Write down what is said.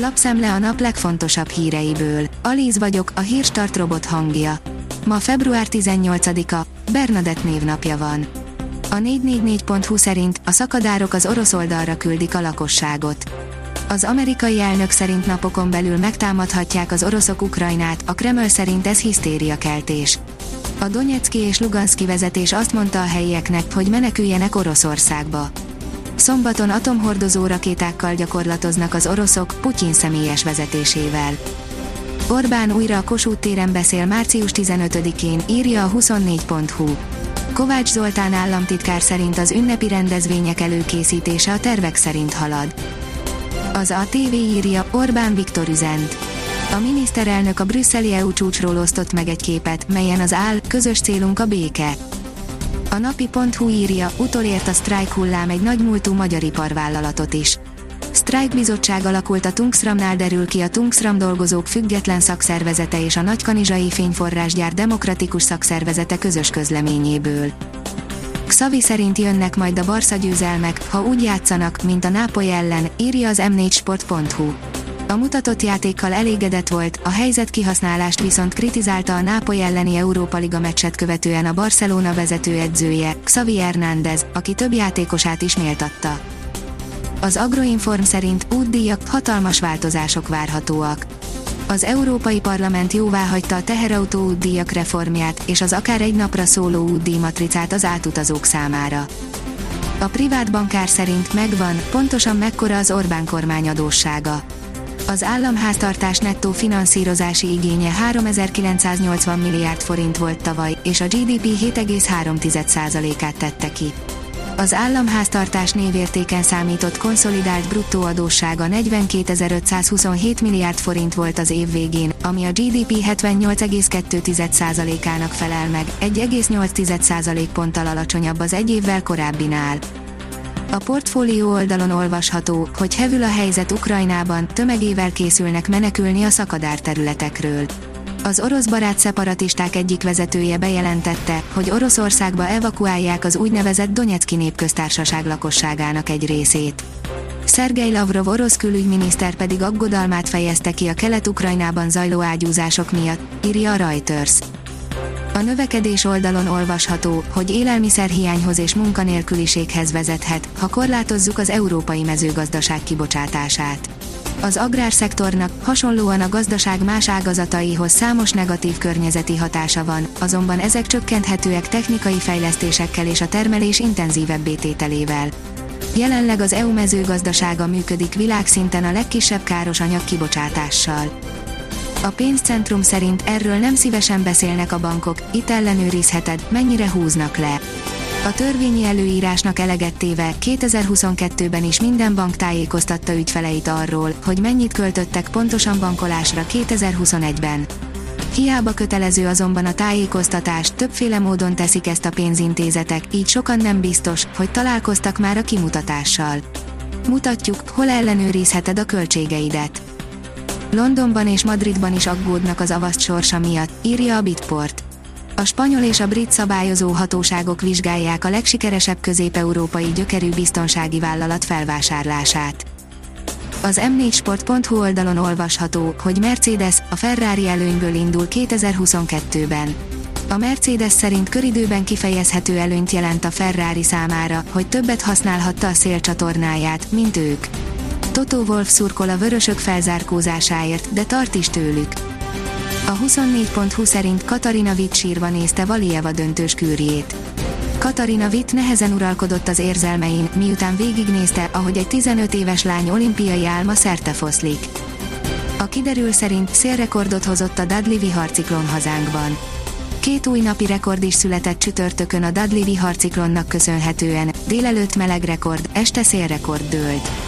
Lapszemle a nap legfontosabb híreiből. Alíz vagyok, a hírstart robot hangja. Ma február 18-a, Bernadett névnapja van. A 444.hu szerint a szakadárok az orosz oldalra küldik a lakosságot. Az amerikai elnök szerint napokon belül megtámadhatják az oroszok Ukrajnát, a Kreml szerint ez hisztériakeltés. A Donetszki és Luganszki vezetés azt mondta a helyieknek, hogy meneküljenek Oroszországba. Szombaton atomhordozó rakétákkal gyakorlatoznak az oroszok, Putyin személyes vezetésével. Orbán újra a Kossuth téren beszél március 15-én, írja a 24.hu. Kovács Zoltán államtitkár szerint az ünnepi rendezvények előkészítése a tervek szerint halad. Az ATV írja, Orbán Viktor üzent. A miniszterelnök a brüsszeli EU csúcsról osztott meg egy képet, melyen az áll, közös célunk a béke. A napi.hu írja, utolért a sztrájk hullám egy nagymúltú magyar iparvállalatot is. Sztrájkbizottság alakult a Tungsramnál derül ki a Tungsram dolgozók független szakszervezete és a Nagykanizsai Fényforrásgyár demokratikus szakszervezete közös közleményéből. Xavi szerint jönnek majd a Barca győzelmek, ha úgy játszanak, mint a Nápoly ellen, írja az m4sport.hu. A mutatott játékkal elégedett volt, a helyzet kihasználást viszont kritizálta a Nápoly elleni Európa Liga meccset követően a Barcelona vezetőedzője, Xavi Hernández, aki több játékosát is méltatta. Az Agroinform szerint útdíjak, hatalmas változások várhatóak. Az Európai Parlament jóváhagyta a teherautó útdíjak reformját, és az akár egy napra szóló útdíjmatricát az átutazók számára. A privát bankár szerint megvan, pontosan mekkora az Orbán kormány adóssága. Az államháztartás nettó finanszírozási igénye 3980 milliárd forint volt tavaly, és a GDP 7,3%-át tette ki. Az államháztartás névértéken számított konszolidált bruttó adóssága 42.527 milliárd forint volt az év végén, ami a GDP 78,2%-ának felel meg, 1,8% ponttal alacsonyabb az egy évvel korábbinál. A portfólió oldalon olvasható, hogy hevül a helyzet Ukrajnában, tömegével készülnek menekülni a szakadár területekről. Az orosz barát szeparatisták egyik vezetője bejelentette, hogy Oroszországba evakuálják az úgynevezett Donetszki népköztársaság lakosságának egy részét. Szergej Lavrov orosz külügyminiszter pedig aggodalmát fejezte ki a kelet-ukrajnában zajló ágyúzások miatt, írja a Reuters. A növekedés oldalon olvasható, hogy élelmiszerhiányhoz és munkanélküliséghez vezethet, ha korlátozzuk az európai mezőgazdaság kibocsátását. Az agrárszektornak, hasonlóan a gazdaság más ágazataihoz számos negatív környezeti hatása van, azonban ezek csökkenthetőek technikai fejlesztésekkel és a termelés intenzívebb bétételével. Jelenleg az EU mezőgazdasága működik világszinten a legkisebb káros anyag kibocsátással. A pénzcentrum szerint erről nem szívesen beszélnek a bankok, itt ellenőrizheted, mennyire húznak le. A törvényi előírásnak eleget téve 2022-ben is minden bank tájékoztatta ügyfeleit arról, hogy mennyit költöttek pontosan bankolásra 2021-ben. Hiába kötelező azonban a tájékoztatás, többféle módon teszik ezt a pénzintézetek, így sokan nem biztos, hogy találkoztak már a kimutatással. Mutatjuk, hol ellenőrizheted a költségeidet. Londonban és Madridban is aggódnak az avaszt sorsa miatt, írja a Bitport. A spanyol és a brit szabályozó hatóságok vizsgálják a legsikeresebb közép-európai gyökerű biztonsági vállalat felvásárlását. Az m4sport.hu oldalon olvasható, hogy Mercedes a Ferrari előnyből indul 2022-ben. A Mercedes szerint köridőben kifejezhető előnyt jelent a Ferrari számára, hogy többet használhatta a szélcsatornáját, mint ők. Toto Wolf szurkol a vörösök felzárkózásáért, de tart is tőlük. A 24.20 szerint Katarina Witt sírva nézte Valieva döntős kűrjét. Katarina Witt nehezen uralkodott az érzelmein, miután végignézte, ahogy egy 15 éves lány olimpiai álma szerte foszlik. A kiderül szerint szélrekordot hozott a Dudley viharciklon hazánkban. Két új napi rekord is született csütörtökön a Dudley viharciklonnak köszönhetően, délelőtt meleg rekord, este szélrekord dőlt.